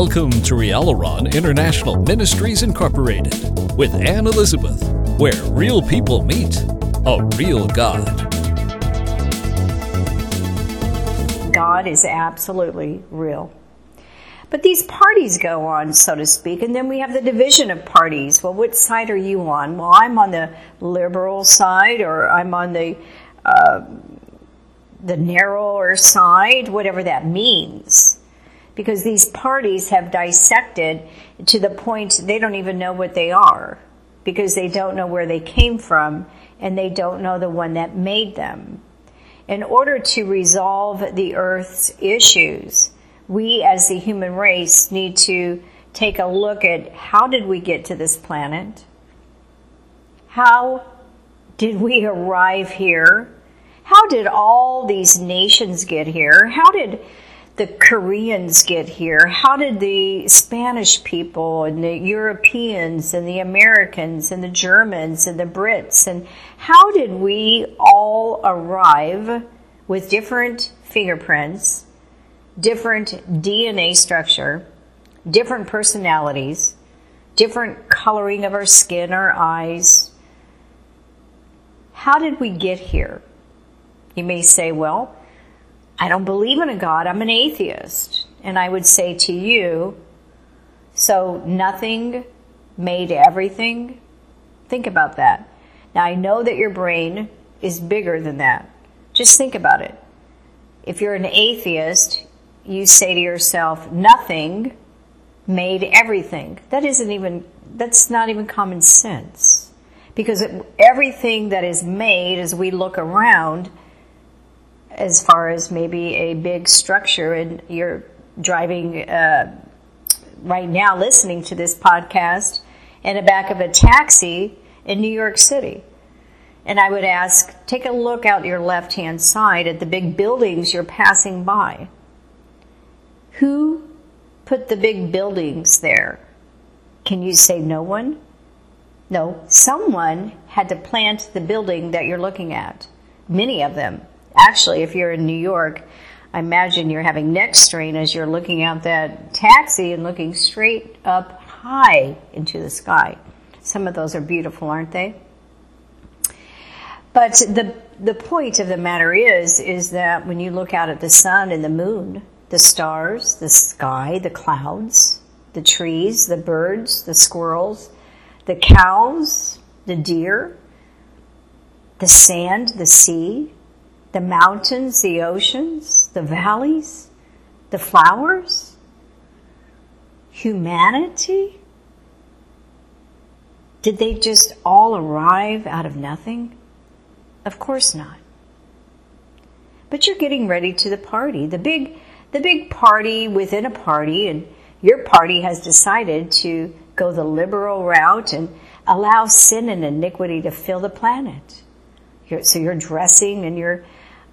Welcome to Rialaron International Ministries Incorporated with Anne Elizabeth, where real people meet a real God. God is absolutely real. But these parties go on, so to speak, and then we have the division of parties. Well, which side are you on? Well, I'm on the liberal side, or I'm on the uh, the narrower side, whatever that means because these parties have dissected to the point they don't even know what they are because they don't know where they came from and they don't know the one that made them. In order to resolve the earth's issues, we as the human race need to take a look at how did we get to this planet? How did we arrive here? How did all these nations get here? How did the Koreans get here? How did the Spanish people and the Europeans and the Americans and the Germans and the Brits and how did we all arrive with different fingerprints, different DNA structure, different personalities, different coloring of our skin, our eyes? How did we get here? You may say, well, I don't believe in a God, I'm an atheist. And I would say to you, so nothing made everything? Think about that. Now I know that your brain is bigger than that. Just think about it. If you're an atheist, you say to yourself, nothing made everything. That isn't even, that's not even common sense. Because everything that is made as we look around as far as maybe a big structure and you're driving uh, right now listening to this podcast in the back of a taxi in New York City. And I would ask, take a look out your left hand side at the big buildings you're passing by. Who put the big buildings there? Can you say no one? No, someone had to plant the building that you're looking at. Many of them. Actually, if you're in New York, I imagine you're having neck strain as you're looking out that taxi and looking straight up high into the sky. Some of those are beautiful, aren't they? But the the point of the matter is is that when you look out at the sun and the moon, the stars, the sky, the clouds, the trees, the birds, the squirrels, the cows, the deer, the sand, the sea, the mountains, the oceans, the valleys, the flowers, humanity? Did they just all arrive out of nothing? Of course not. But you're getting ready to the party, the big, the big party within a party, and your party has decided to go the liberal route and allow sin and iniquity to fill the planet. so you're dressing and you're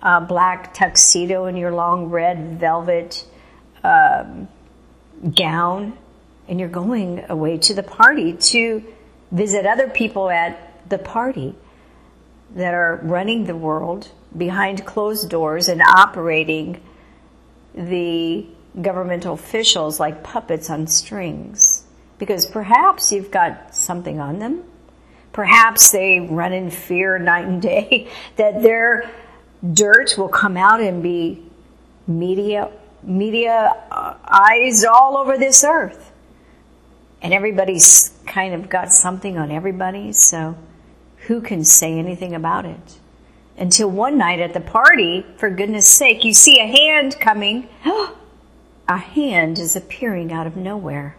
uh, black tuxedo and your long red velvet um, gown, and you're going away to the party to visit other people at the party that are running the world behind closed doors and operating the governmental officials like puppets on strings. Because perhaps you've got something on them. Perhaps they run in fear night and day that they're dirt will come out and be media media uh, eyes all over this earth. And everybody's kind of got something on everybody so who can say anything about it? Until one night at the party for goodness sake you see a hand coming. A hand is appearing out of nowhere.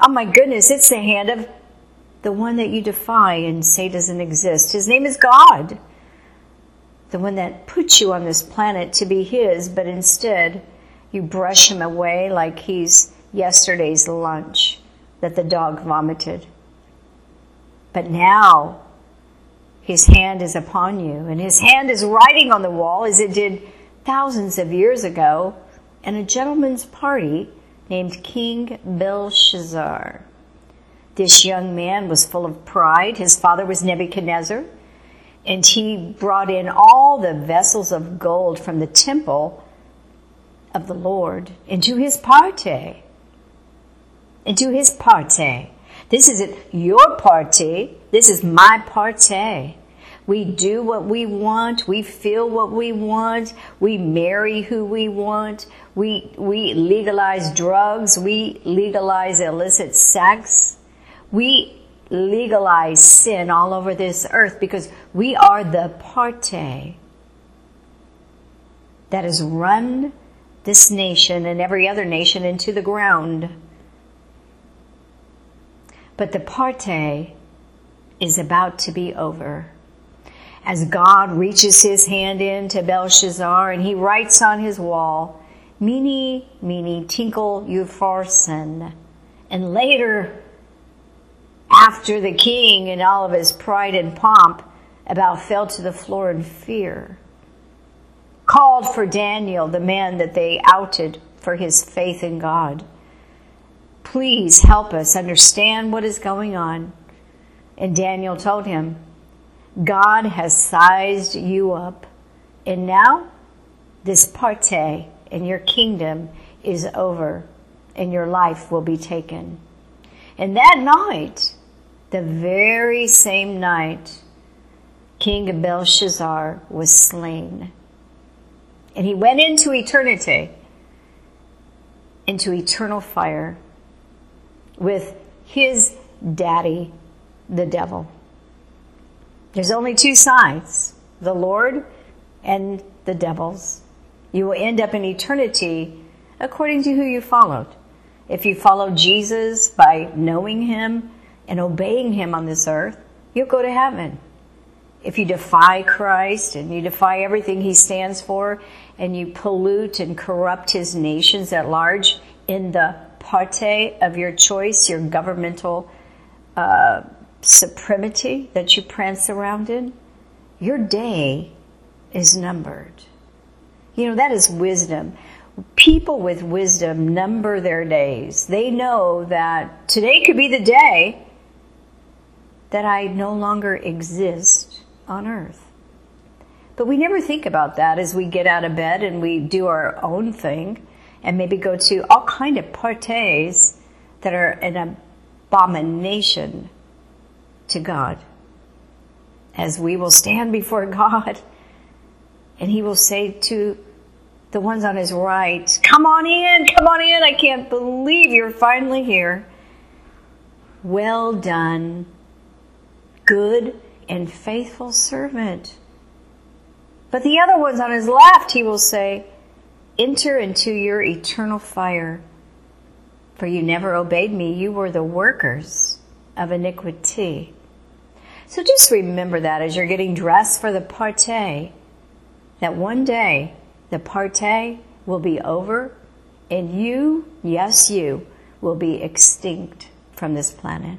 Oh my goodness it's the hand of the one that you defy and say doesn't exist. His name is god the one that put you on this planet to be His, but instead you brush Him away like He's yesterday's lunch that the dog vomited. But now His hand is upon you, and His hand is writing on the wall as it did thousands of years ago in a gentleman's party named King Belshazzar. This young man was full of pride. His father was Nebuchadnezzar and he brought in all the vessels of gold from the temple of the Lord into his party. into his party. This isn't your party. This is my party. We do what we want. We feel what we want. We marry who we want. We, we legalize drugs. We legalize illicit sex. We legalize sin all over this earth because we are the party that has run this nation and every other nation into the ground. But the party is about to be over as God reaches his hand in to Belshazzar and he writes on his wall, Mene, Mene, Tekel Upharsin. And later, after the king in all of his pride and pomp about fell to the floor in fear, called for Daniel, the man that they outed for his faith in God. Please help us understand what is going on. And Daniel told him, God has sized you up. And now this party in your kingdom is over and your life will be taken. And that night, the very same night, King Belshazzar was slain. And he went into eternity, into eternal fire with his daddy, the devil. There's only two sides the Lord and the devils. You will end up in eternity according to who you followed. If you follow Jesus by knowing Him and obeying Him on this earth, you'll go to heaven. If you defy Christ and you defy everything He stands for and you pollute and corrupt His nations at large in the parte of your choice, your governmental uh, supremacy that you prance around in, your day is numbered. You know, that is wisdom. People with wisdom number their days. They know that today could be the day that I no longer exist on earth. But we never think about that as we get out of bed and we do our own thing and maybe go to all kind of parties that are an abomination to God. As we will stand before God and He will say to the ones on His right, Come on in, come on in. I can't believe you're finally here. Well done, good and faithful servant. But the other ones on His left, He will say, Enter into your eternal fire. For you never obeyed me, you were the workers of iniquity. So just remember that as you're getting dressed for the party, that one day the party will be over and you, yes, you, will be extinct from this planet.